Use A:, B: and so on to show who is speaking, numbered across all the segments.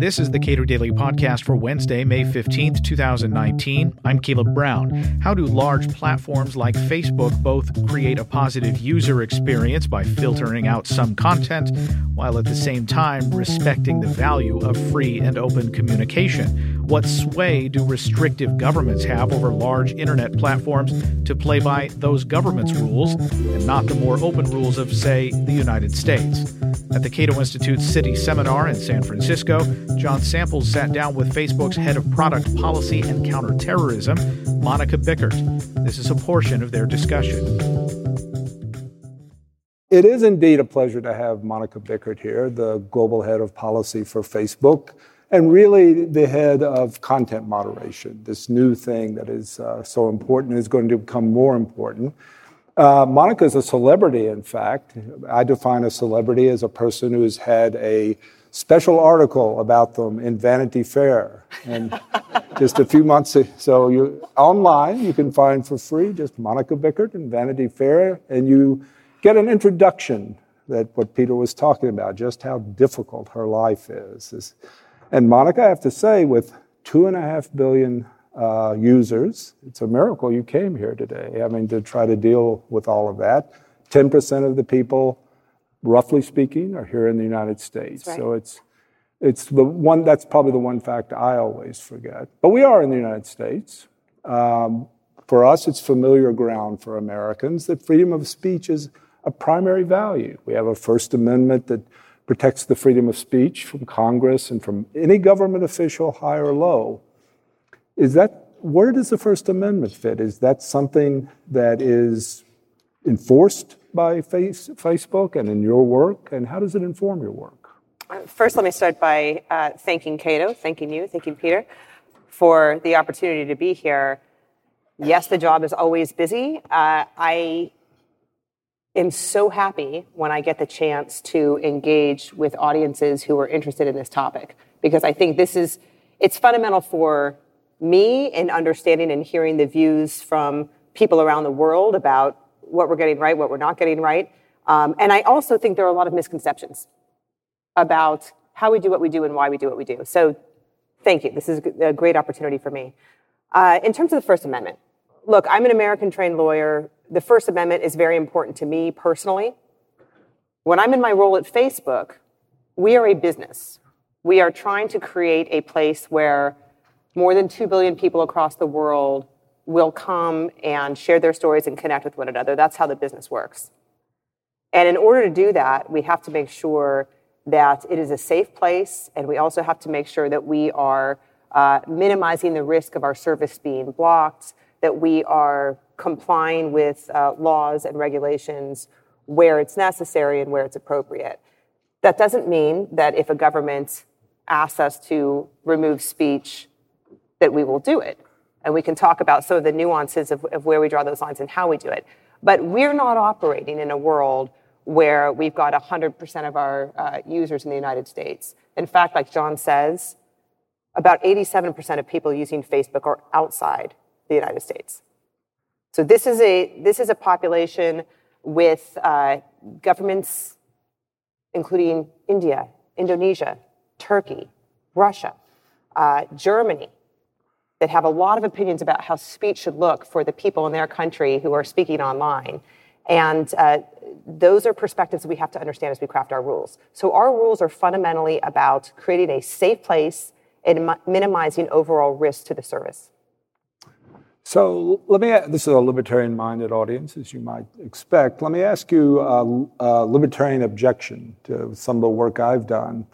A: This is the Cato Daily Podcast for Wednesday, May 15th, 2019. I'm Caleb Brown. How do large platforms like Facebook both create a positive user experience by filtering out some content, while at the same time respecting the value of free and open communication? What sway do restrictive governments have over large internet platforms to play by those governments' rules and not the more open rules of, say, the United States? At the Cato Institute's City Seminar in San Francisco, John Samples sat down with Facebook's head of product policy and counterterrorism, Monika Bickert. This is a portion of their discussion.
B: It is indeed a pleasure to have Monika Bickert here, the global head of policy for Facebook and really the head of content moderation, this new thing that is uh, so important is going to become more important. Uh, Monika is a celebrity, in fact. I define a celebrity as a person who has had a special article about them in Vanity Fair. And just a few months ago, so you online you can find for free just Monika Bickert in Vanity Fair, and you get an introduction that what Peter was talking about, just how difficult her life is. This, and Monika, I have to say, with two and a half billion uh, users, it's a miracle you came here today. I mean, to try to deal with all of that. 10% of the people, roughly speaking, are here in the United States.
C: Right.
B: So it's it's the one that's probably the one fact I always forget. But we are in the United States. Um, for us, it's familiar ground for Americans that freedom of speech is a primary value. We have a First Amendment that protects the freedom of speech from Congress and from any government official, high or low. Is that where does the First Amendment fit? Is that something that is enforced by face, Facebook and in your work? And how does it inform your work?
C: First, let me start by uh, thanking Cato, thanking you, thanking Peter for the opportunity to be here. Yes, the job is always busy. Uh, I am so happy when I get the chance to engage with audiences who are interested in this topic because I think this is it's fundamental for me in understanding and hearing the views from people around the world about what we're getting right, what we're not getting right. Um, and I also think there are a lot of misconceptions about how we do what we do and why we do what we do. So thank you. This is a great opportunity for me. Uh, in terms of the First Amendment, look, I'm an American trained lawyer. The First Amendment is very important to me personally. When I'm in my role at Facebook, we are a business. We are trying to create a place where more than 2 billion people across the world will come and share their stories and connect with one another. That's how the business works. And in order to do that, we have to make sure that it is a safe place, and we also have to make sure that we are uh, minimizing the risk of our service being blocked, that we are complying with uh, laws and regulations where it's necessary and where it's appropriate. That doesn't mean that if a government asks us to remove speech, that we will do it. And we can talk about some of the nuances of, of where we draw those lines and how we do it. But we're not operating in a world where we've got 100% of our uh, users in the United States. In fact, like John says, about 87% of people using Facebook are outside the United States. So this is a, this is a population with uh, governments including India, Indonesia, Turkey, Russia, uh, Germany, that have a lot of opinions about how speech should look for the people in their country who are speaking online. And uh, those are perspectives we have to understand as we craft our rules. So our rules are fundamentally about creating a safe place and minimizing overall risk to the service.
B: So let me. This is a libertarian-minded audience, as you might expect. Let me ask you a, a libertarian objection to some of the work I've done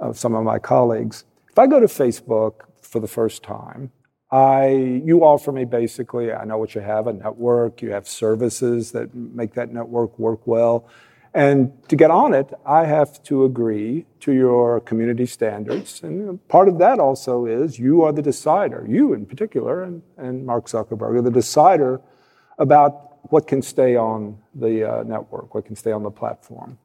B: of some of my colleagues. If I go to Facebook for the first time, I you offer me basically. I know what you have a network. You have services that make that network work well. And to get on it, I have to agree to your community standards. And part of that also is you are the decider, you in particular, and, and Mark Zuckerberg are the decider about what can stay on the uh, network, what can stay on the platform.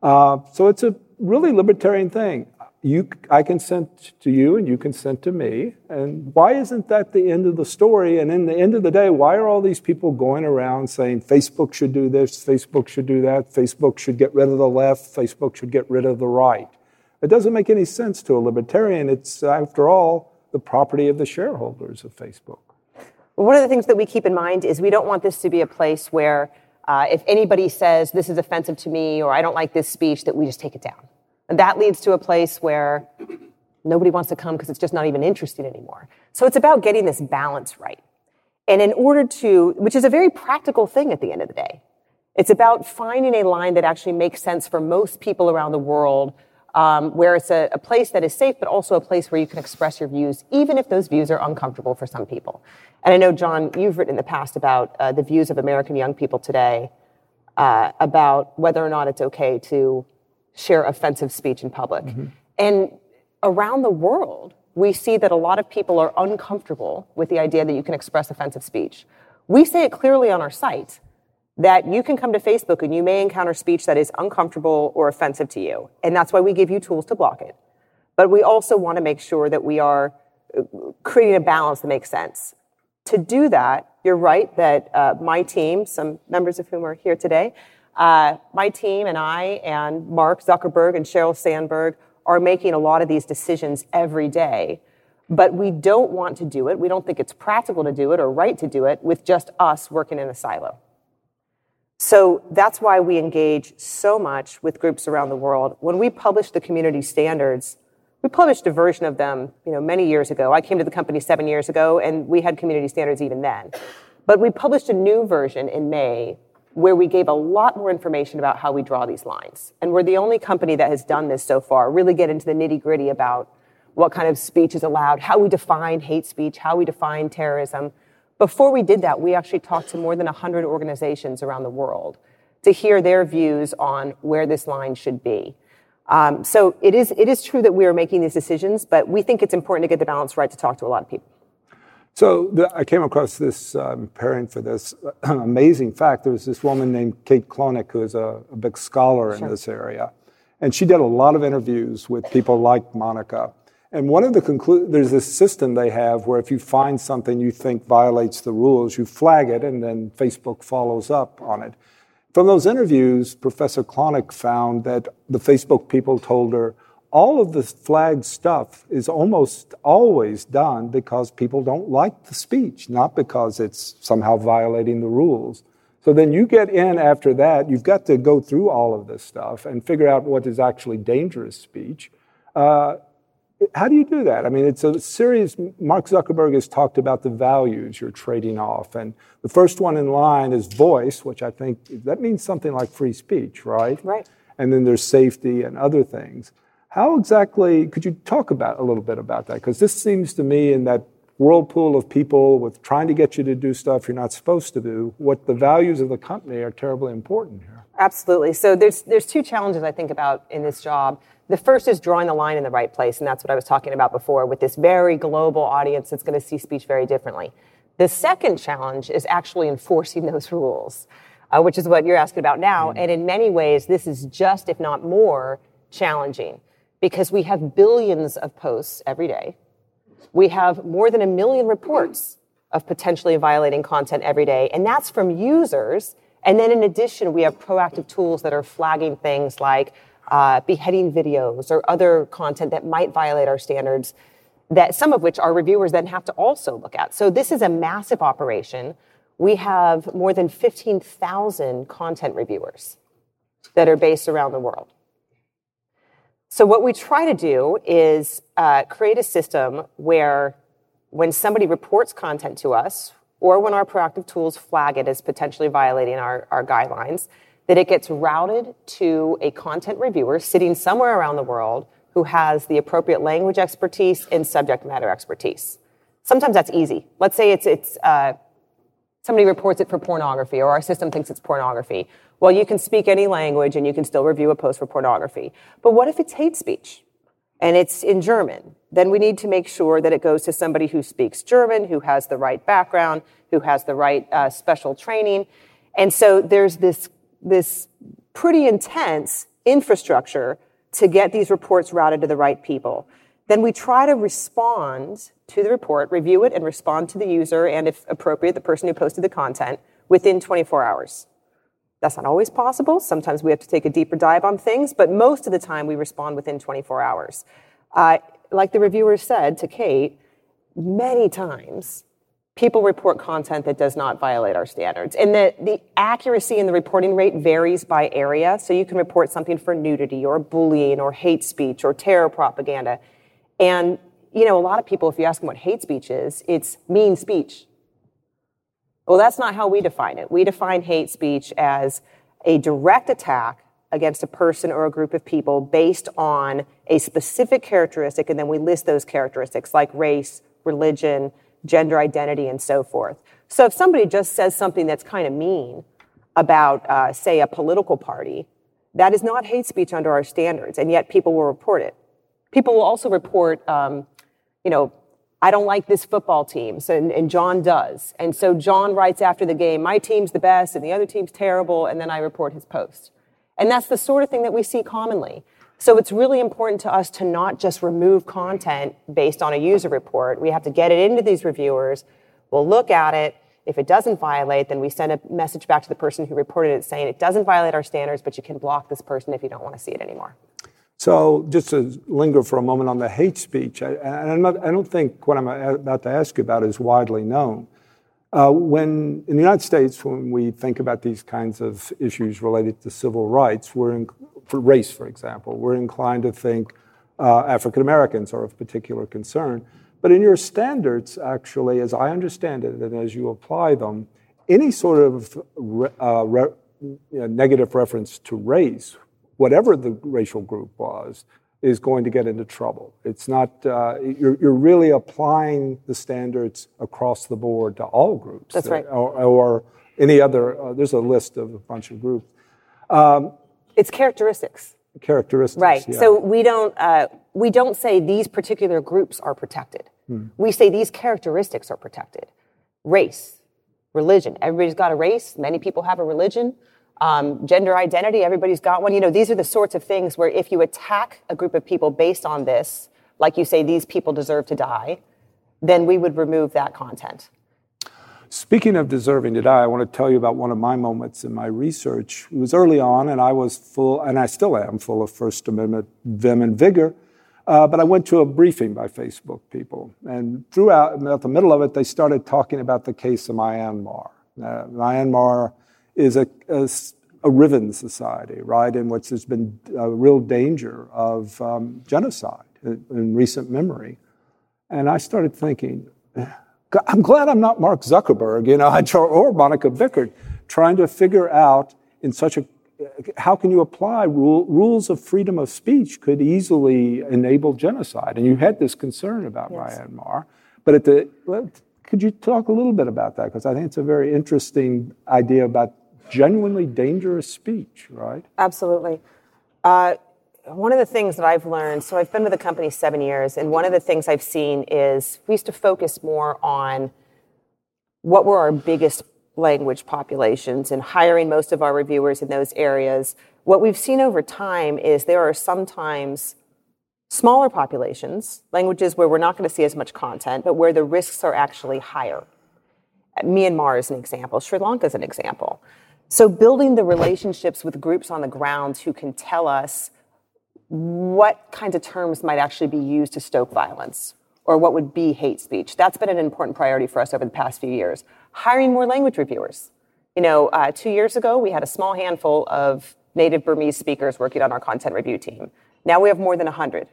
B: Uh, so it's a really libertarian thing. You, I consent to you and you consent to me. And why isn't that the end of the story? And in the end of the day, why are all these people going around saying Facebook should do this, Facebook should do that, Facebook should get rid of the left, Facebook should get rid of the right? It doesn't make any sense to a libertarian. It's, after all, the property of the shareholders of Facebook.
C: One of the things that we keep in mind is we don't want this to be a place where uh, if anybody says this is offensive to me or I don't like this speech, that we just take it down. And that leads to a place where nobody wants to come because it's just not even interesting anymore. So it's about getting this balance right. And in order to, which is a very practical thing at the end of the day, it's about finding a line that actually makes sense for most people around the world, um, where it's a, a, place that is safe, but also a place where you can express your views, even if those views are uncomfortable for some people. And I know, John, you've written in the past about uh, the views of American young people today uh, about whether or not it's okay to share offensive speech in public. Mm-hmm. And around the world, we see that a lot of people are uncomfortable with the idea that you can express offensive speech. We say it clearly on our site that you can come to Facebook and you may encounter speech that is uncomfortable or offensive to you. And that's why we give you tools to block it. But we also want to make sure that we are uh, creating a balance that makes sense. To do that, you're right that uh, my team, some members of whom are here today, uh, my team and I and Mark Zuckerberg and Sheryl Sandberg are making a lot of these decisions every day. But we don't want to do it. We don't think it's practical to do it or right to do it with just us working in a silo. So that's why we engage so much with groups around the world. When we published the community standards, we published a version of them, you know, many years ago. I came to the company seven years ago, and we had community standards even then. But we published a new version in May where we gave a lot more information about how we draw these lines. And we're the only company that has done this so far, really get into the nitty gritty about what kind of speech is allowed, how we define hate speech, how we define terrorism. Before we did that, we actually talked to more than 100 organizations around the world to hear their views on where this line should be. Um, so it is, it is true that we are making these decisions, but we think it's important to get the balance right to talk to a lot of people.
B: So the, I came across this, um, preparing for this amazing fact. There was this woman named Kate Klonick, who is a, a big scholar in this area. And she did a lot of interviews with people like Monica. And one of the conclu- there's this system they have where if you find something you think violates the rules, you flag it, and then Facebook follows up on it. From those interviews, Professor Klonick found that the Facebook people told her, all of the flag stuff is almost always done because people don't like the speech, not because it's somehow violating the rules. So then you get in after that, you've got to go through all of this stuff and figure out what is actually dangerous speech. Uh, how do you do that? I mean, it's a serious. Mark Zuckerberg has talked about the values you're trading off. And the first one in line is voice, which I think that means something like free speech, right?
C: Right.
B: And then there's safety and other things. How exactly could you talk about a little bit about that? Because this seems to me in that whirlpool of people with trying to get you to do stuff you're not supposed to do, what the values of the company are terribly important here.
C: Absolutely. So there's there's two challenges I think about in this job. The first is drawing the line in the right place, and that's what I was talking about before with this very global audience that's going to see speech very differently. The second challenge is actually enforcing those rules, uh, which is what you're asking about now. Mm-hmm. And in many ways, this is just, if not more, challenging because we have billions of posts every day. We have more than a million reports of potentially violating content every day, and that's from users. And then in addition, we have proactive tools that are flagging things like uh, beheading videos or other content that might violate our standards, that some of which our reviewers then have to also look at. So this is a massive operation. We have more than 15,000 content reviewers that are based around the world. So what we try to do is uh, create a system where when somebody reports content to us, or when our proactive tools flag it as potentially violating our, our guidelines, that it gets routed to a content reviewer sitting somewhere around the world who has the appropriate language expertise and subject matter expertise. Sometimes that's easy. Let's say it's, it's uh, somebody reports it for pornography, or our system thinks it's pornography. Well, you can speak any language and you can still review a post for pornography. But what if it's hate speech and it's in German? Then we need to make sure that it goes to somebody who speaks German, who has the right background, who has the right uh, special training. And so there's this, this pretty intense infrastructure to get these reports routed to the right people. Then we try to respond to the report, review it, and respond to the user, and if appropriate, the person who posted the content within 24 hours. That's not always possible. Sometimes we have to take a deeper dive on things, but most of the time we respond within 24 hours. Uh, like the reviewer said to Kate, many times people report content that does not violate our standards. And the, the accuracy in the reporting rate varies by area. So you can report something for nudity or bullying or hate speech or terror propaganda. And, you know, a lot of people, if you ask them what hate speech is, it's mean speech. Well, that's not how we define it. We define hate speech as a direct attack against a person or a group of people based on a specific characteristic, and then we list those characteristics like race, religion, gender identity, and so forth. So if somebody just says something that's kind of mean about, uh, say, a political party, that is not hate speech under our standards, and yet people will report it. People will also report, um, you know, I don't like this football team, so, and, and John does. And so John writes after the game, my team's the best and the other team's terrible, and then I report his post. And that's the sort of thing that we see commonly. So it's really important to us to not just remove content based on a user report. We have to get it into these reviewers. We'll look at it. If it doesn't violate, then we send a message back to the person who reported it saying it doesn't violate our standards, but you can block this person if you don't want to see it anymore.
B: So just to linger for a moment on the hate speech, I, and not, i don't think what I'm about to ask you about is widely known. Uh, when in the United States, when we think about these kinds of issues related to civil rights, we're in, for race, for example, we're inclined to think uh, African Americans are of particular concern. But in your standards, actually, as I understand it, and as you apply them, any sort of re, uh, re, you know, negative reference to race, whatever the racial group was, is going to get into trouble. It's not, uh, you're, you're really applying the standards across the board to all groups.
C: That's right.
B: Or, or any other, uh, there's a list of a bunch of groups. Um,
C: it's characteristics.
B: Characteristics.
C: Right.
B: Yeah.
C: So we don't uh, we don't say these particular groups are protected. Hmm. We say these characteristics are protected. Race, religion. Everybody's got a race. Many people have a religion. Um, gender identity. Everybody's got one. You know, these are the sorts of things where if you attack a group of people based on this, like you say, these people deserve to die, then we would remove that content.
B: Speaking of deserving to die, I want to tell you about one of my moments in my research. It was early on, and I was full, and I still am full of First Amendment vim and vigor. Uh, but I went to a briefing by Facebook people, and throughout, at the middle of it, they started talking about the case of Myanmar. Uh, Myanmar is a, a, a, riven society, right, in which there's been a real danger of um, genocide in, in recent memory. And I started thinking, I'm glad I'm not Mark Zuckerberg, you know, or Monika Bickert, trying to figure out in such a how can you apply rule, rules of freedom of speech could easily enable genocide? And you had this concern about yes. Myanmar, but at the well, could you talk a little bit about that? Because I think it's a very interesting idea about genuinely dangerous speech, right?
C: Absolutely. Uh, one of the things that I've learned, so I've been with the company seven years, and one of the things I've seen is we used to focus more on what were our biggest language populations and hiring most of our reviewers in those areas. What we've seen over time is there are sometimes smaller populations, languages where we're not going to see as much content, but where the risks are actually higher. Myanmar is an example, Sri Lanka is an example. So, building the relationships with groups on the ground who can tell us what kinds of terms might actually be used to stoke violence or what would be hate speech. That's been an important priority for us over the past few years. Hiring more language reviewers. You know, uh, two years ago, we had a small handful of native Burmese speakers working on our content review team. Now we have more than 100.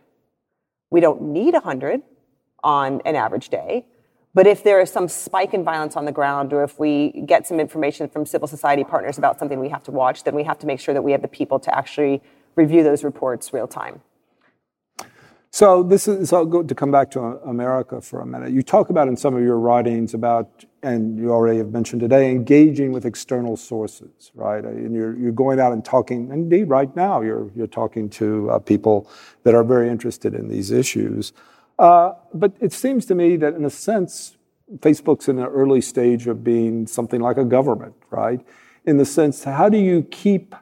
C: We don't need 100 on an average day, but if there is some spike in violence on the ground, or if we get some information from civil society partners about something we have to watch, then we have to make sure that we have the people to actually review those reports real time.
B: So this is so go to come back to America for a minute. You talk about in some of your writings about, and you already have mentioned today, engaging with external sources, right? And you're you're going out and talking. Indeed, right now you're you're talking to uh, people that are very interested in these issues. Uh, but it seems to me that in a sense, Facebook's in an early stage of being something like a government, right? In the sense, how do you keep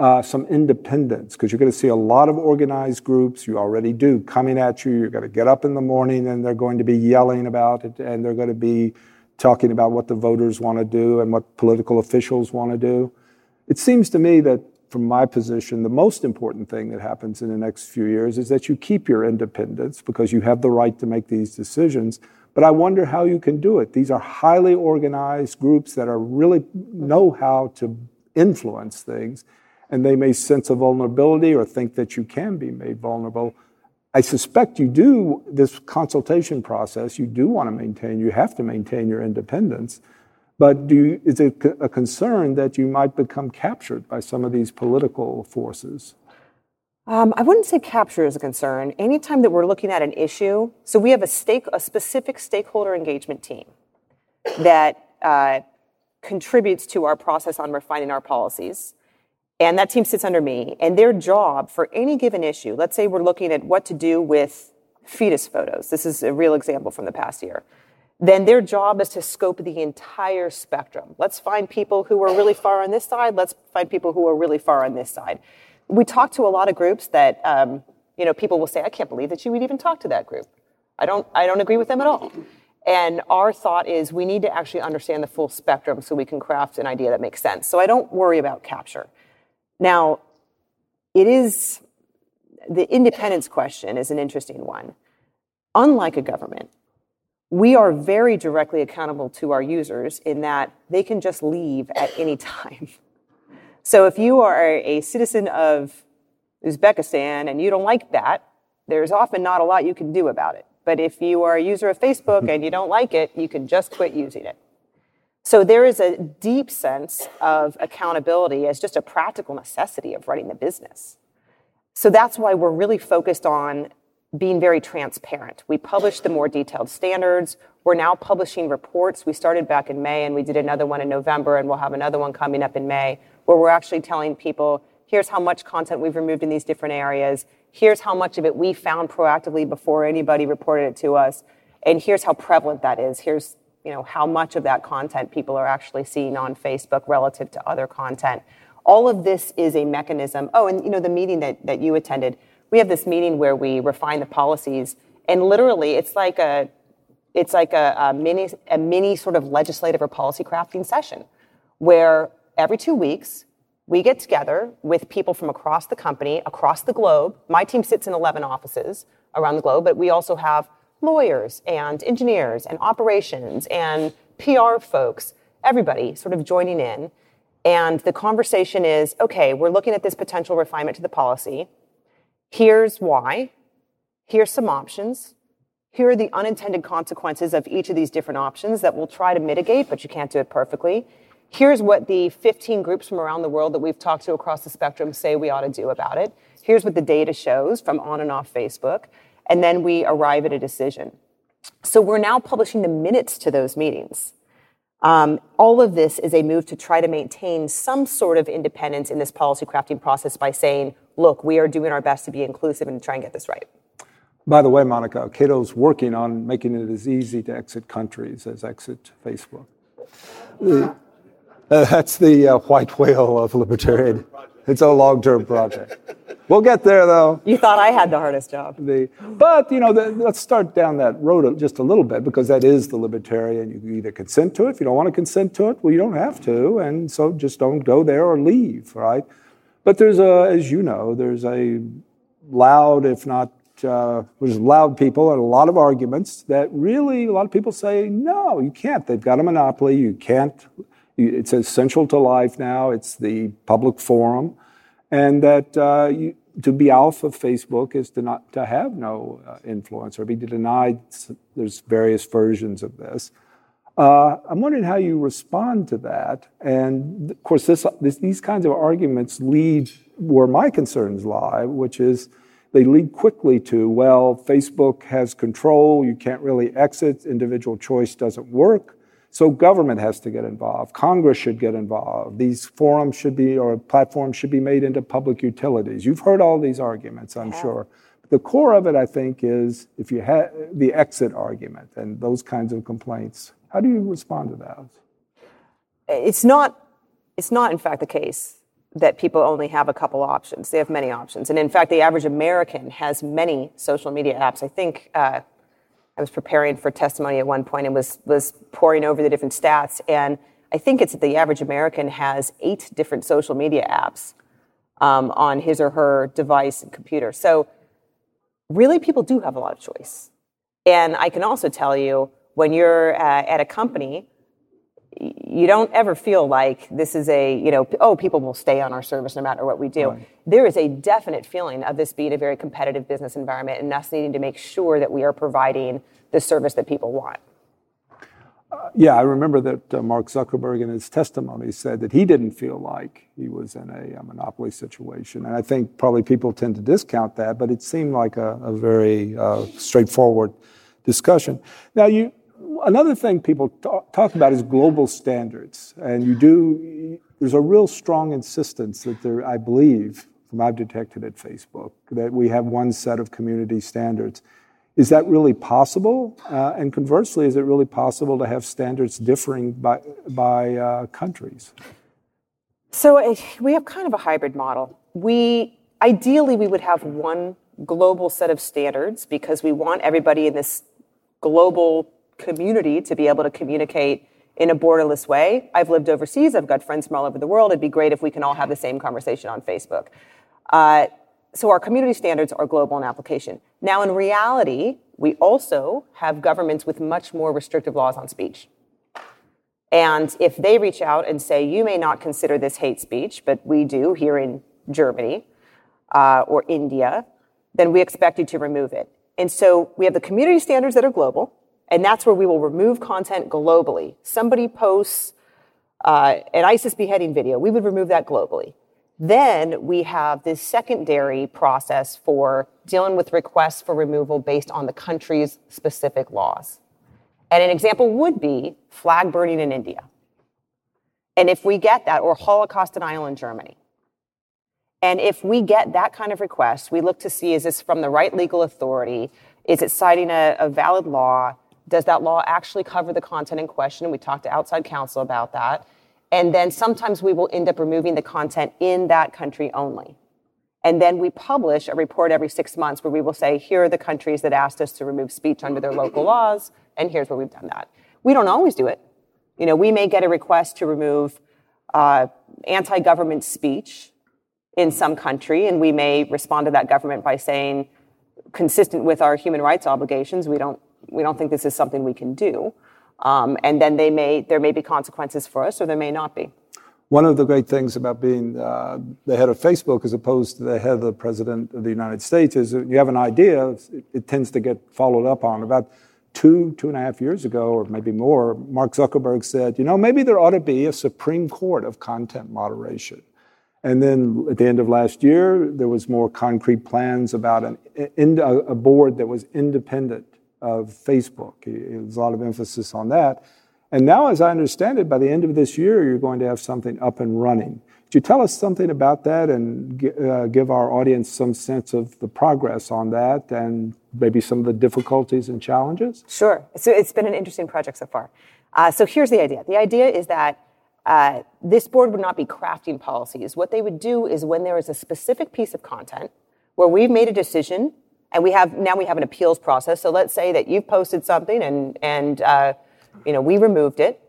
B: uh, some independence because you're going to see a lot of organized groups. You already do coming at you. You're going to get up in the morning and they're going to be yelling about it and they're going to be talking about what the voters want to do and what political officials want to do. It seems to me that from my position, the most important thing that happens in the next few years is that you keep your independence because you have the right to make these decisions. But I wonder how you can do it. These are highly organized groups that are really know how to influence things, and they may sense a vulnerability or think that you can be made vulnerable. I suspect you do this consultation process. You do want to maintain. You have to maintain your independence. But you, is it a concern that you might become captured by some of these political forces?
C: Um, I wouldn't say capture is a concern. Anytime that we're looking at an issue, so we have a stake, a specific stakeholder engagement team that uh, contributes to our process on refining our policies. And that team sits under me. And their job for any given issue, let's say we're looking at what to do with fetus photos. This is a real example from the past year then their job is to scope the entire spectrum. Let's find people who are really far on this side. Let's find people who are really far on this side. We talk to a lot of groups that, um, you know, people will say, I can't believe that you would even talk to that group. I don't, I don't agree with them at all. And our thought is we need to actually understand the full spectrum so we can craft an idea that makes sense. So I don't worry about capture. Now, it is, the independence question is an interesting one. Unlike a government, we are very directly accountable to our users in that they can just leave at any time. So if you are a citizen of Uzbekistan and you don't like that, there's often not a lot you can do about it. But if you are a user of Facebook and you don't like it, you can just quit using it. So there is a deep sense of accountability as just a practical necessity of running the business. So that's why we're really focused on being very transparent. We publish the more detailed standards. We're now publishing reports. We started back in May and we did another one in November, and we'll have another one coming up in May where we're actually telling people here's how much content we've removed in these different areas. Here's how much of it we found proactively before anybody reported it to us. And here's how prevalent that is. Here's you know how much of that content people are actually seeing on Facebook relative to other content. All of this is a mechanism. Oh, and you know the meeting that, that you attended we have this meeting where we refine the policies, and literally, it's like a it's like a, a mini a mini sort of legislative or policy crafting session, where every two weeks we get together with people from across the company, across the globe. My team sits in 11 offices around the globe, but we also have lawyers and engineers and operations and PR folks, everybody sort of joining in. And the conversation is okay, we're looking at this potential refinement to the policy. Here's why. Here's some options. Here are the unintended consequences of each of these different options that we'll try to mitigate, but you can't do it perfectly. Here's what the 15 groups from around the world that we've talked to across the spectrum say we ought to do about it. Here's what the data shows from on and off Facebook. And then we arrive at a decision. So we're now publishing the minutes to those meetings. Um, all of this is a move to try to maintain some sort of independence in this policy crafting process by saying, look, we are doing our best to be inclusive and try and get this right.
B: By the way, Monika, Cato's working on making it as easy to exit countries as exit Facebook. The, uh, that's the uh, white whale of libertarian. It's a long-term project. We'll get there, though.
C: You thought I had the hardest job.
B: The, but, you know, the, let's start down that road just a little bit because that is the libertarian. You either consent to it. If you don't want to consent to it, well, you don't have to. And so just don't go there or leave, right? But there's a, as you know, there's a loud, if not, uh, there's loud people and a lot of arguments that really a lot of people say, no, you can't. They've got a monopoly. You can't it's essential to life now. It's the public forum, and that uh, you, to be off of Facebook is to not to have no uh, influence or be denied. There's various versions of this. Uh, I'm wondering how you respond to that. And of course, this, this, these kinds of arguments lead where my concerns lie, which is they lead quickly to, well, Facebook has control, you can't really exit, individual choice doesn't work. So government has to get involved. Congress should get involved. These forums should be, or platforms should be made into public utilities. You've heard all these arguments, I'm yeah. sure. The core of it, I think, is if you had the exit argument and those kinds of complaints. How do you respond to those?
C: It's not, it's not in fact the case that people only have a couple options. They have many options. And in fact, the average American has many social media apps. I think uh, I was preparing for testimony at one point and was, was poring over the different stats. And I think it's that the average American has eight different social media apps um, on his or her device and computer. So really, people do have a lot of choice. And I can also tell you when you're uh, at a company you don't ever feel like this is a, you know, oh, people will stay on our service no matter what we do. Right. There is a definite feeling of this being a very competitive business environment and us needing to make sure that we are providing the service that people want.
B: Uh, yeah, I remember that uh, Mark Zuckerberg in his testimony said that he didn't feel like he was in a, a, monopoly situation. And I think probably people tend to discount that, but it seemed like a, a very uh, straightforward discussion. Now, you, another thing people talk, talk about is global standards, and you do. There's a real strong insistence that there, I believe, from I've detected at Facebook, that we have one set of community standards. Is that really possible? Uh, and conversely, is it really possible to have standards differing by by uh, countries?
C: So uh, we have kind of a hybrid model. We ideally we would have one global set of standards because we want everybody in this global community to be able to communicate in a borderless way. I've lived overseas. I've got friends from all over the world. It'd be great if we can all have the same conversation on Facebook. Uh, so our community standards are global in application. Now, in reality, we also have governments with much more restrictive laws on speech. And if they reach out and say, you may not consider this hate speech, but we do here in Germany uh, or India, then we expect you to remove it. And so we have the community standards that are global, and that's where we will remove content globally. Somebody posts uh, an ISIS beheading video, we would remove that globally. Then we have this secondary process for dealing with requests for removal based on the country's specific laws. And an example would be flag burning in India. And if we get that, or Holocaust denial in Germany. And if we get that kind of request, we look to see is this from the right legal authority? Is it citing a, a valid law? Does that law actually cover the content in question? We talked to outside counsel about that. And then sometimes we will end up removing the content in that country only. And then we publish a report every six months where we will say, here are the countries that asked us to remove speech under their local laws, and here's where we've done that. We don't always do it. You know, we may get a request to remove uh, anti-government speech in some country, and we may respond to that government by saying, consistent with our human rights obligations, we don't we don't think this is something we can do. Um, and then they may, there may be consequences for us or there may not be.
B: One of the great things about being uh, the head of Facebook as opposed to the head of the president of the United States is you have an idea, it, it tends to get followed up on. About two, two and a half years ago, or maybe more, Mark Zuckerberg said, you know, maybe there ought to be a Supreme Court of content moderation. And then at the end of last year, there was more concrete plans about an, a board that was independent of Facebook. There's a lot of emphasis on that. And now, as I understand it, by the end of this year, you're going to have something up and running. Could you tell us something about that and uh, give our audience some sense of the progress on that and maybe some of the difficulties and challenges?
C: Sure. So it's been an interesting project so far. Uh, so here's the idea the idea is that uh, this board would not be crafting policies. What they would do is when there is a specific piece of content where we've made a decision and we have now we have an appeals process. So let's say that you've posted something and and uh, you know we removed it.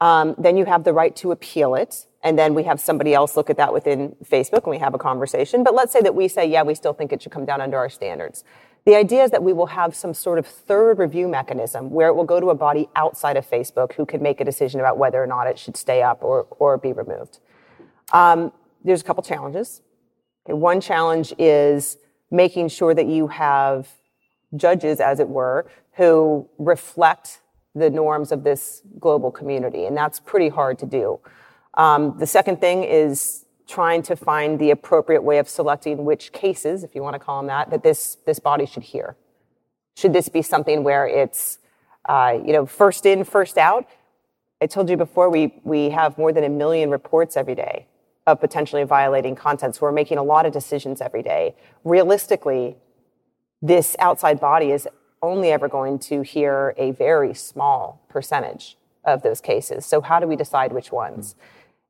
C: Um, then you have the right to appeal it, and then we have somebody else look at that within Facebook, and we have a conversation. But let's say that we say, yeah, we still think it should come down under our standards. The idea is that we will have some sort of third review mechanism where it will go to a body outside of Facebook who can make a decision about whether or not it should stay up or, or be removed. Um, there's a couple challenges. Okay, one challenge is making sure that you have judges, as it were, who reflect the norms of this global community. And that's pretty hard to do. Um, the second thing is trying to find the appropriate way of selecting which cases, if you want to call them that, that this, this body should hear. Should this be something where it's, uh, you know, first in, first out? I told you before, we, we have more than a million reports every day of potentially violating content. So we're making a lot of decisions every day. Realistically, this outside body is only ever going to hear a very small percentage of those cases. So how do we decide which ones?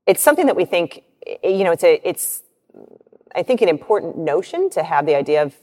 C: It's something that we think you know, it's a, it's, I think, an important notion to have the idea of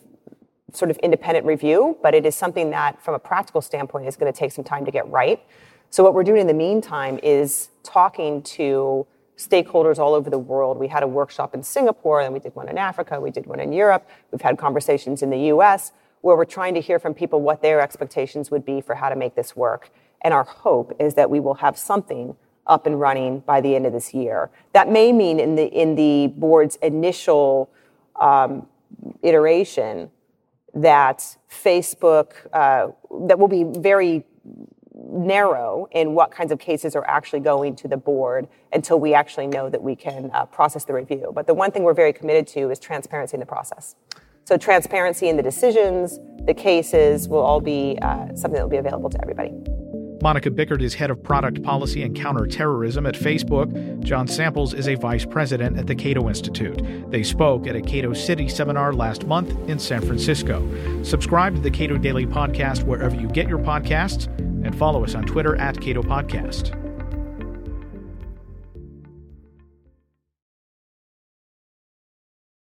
C: sort of independent review, but it is something that, from a practical standpoint, is going to take some time to get right. So, what we're doing in the meantime is talking to stakeholders all over the world. We had a workshop in Singapore, and we did one in Africa, we did one in Europe, we've had conversations in the US where we're trying to hear from people what their expectations would be for how to make this work. And our hope is that we will have something up and running by the end of this year. That may mean in the in the board's initial um, iteration that Facebook uh, that will be very narrow in what kinds of cases are actually going to the board until we actually know that we can uh, process the review. But the one thing we're very committed to is transparency in the process. So transparency in the decisions, the cases will all be uh, something that will be available to everybody.
A: Monika Bickert is head of product policy and counterterrorism at Facebook. John Samples is a vice president at the Cato Institute. They spoke at a Cato City seminar last month in San Francisco. Subscribe to the Cato Daily Podcast wherever you get your podcasts and follow us on Twitter at Cato Podcast.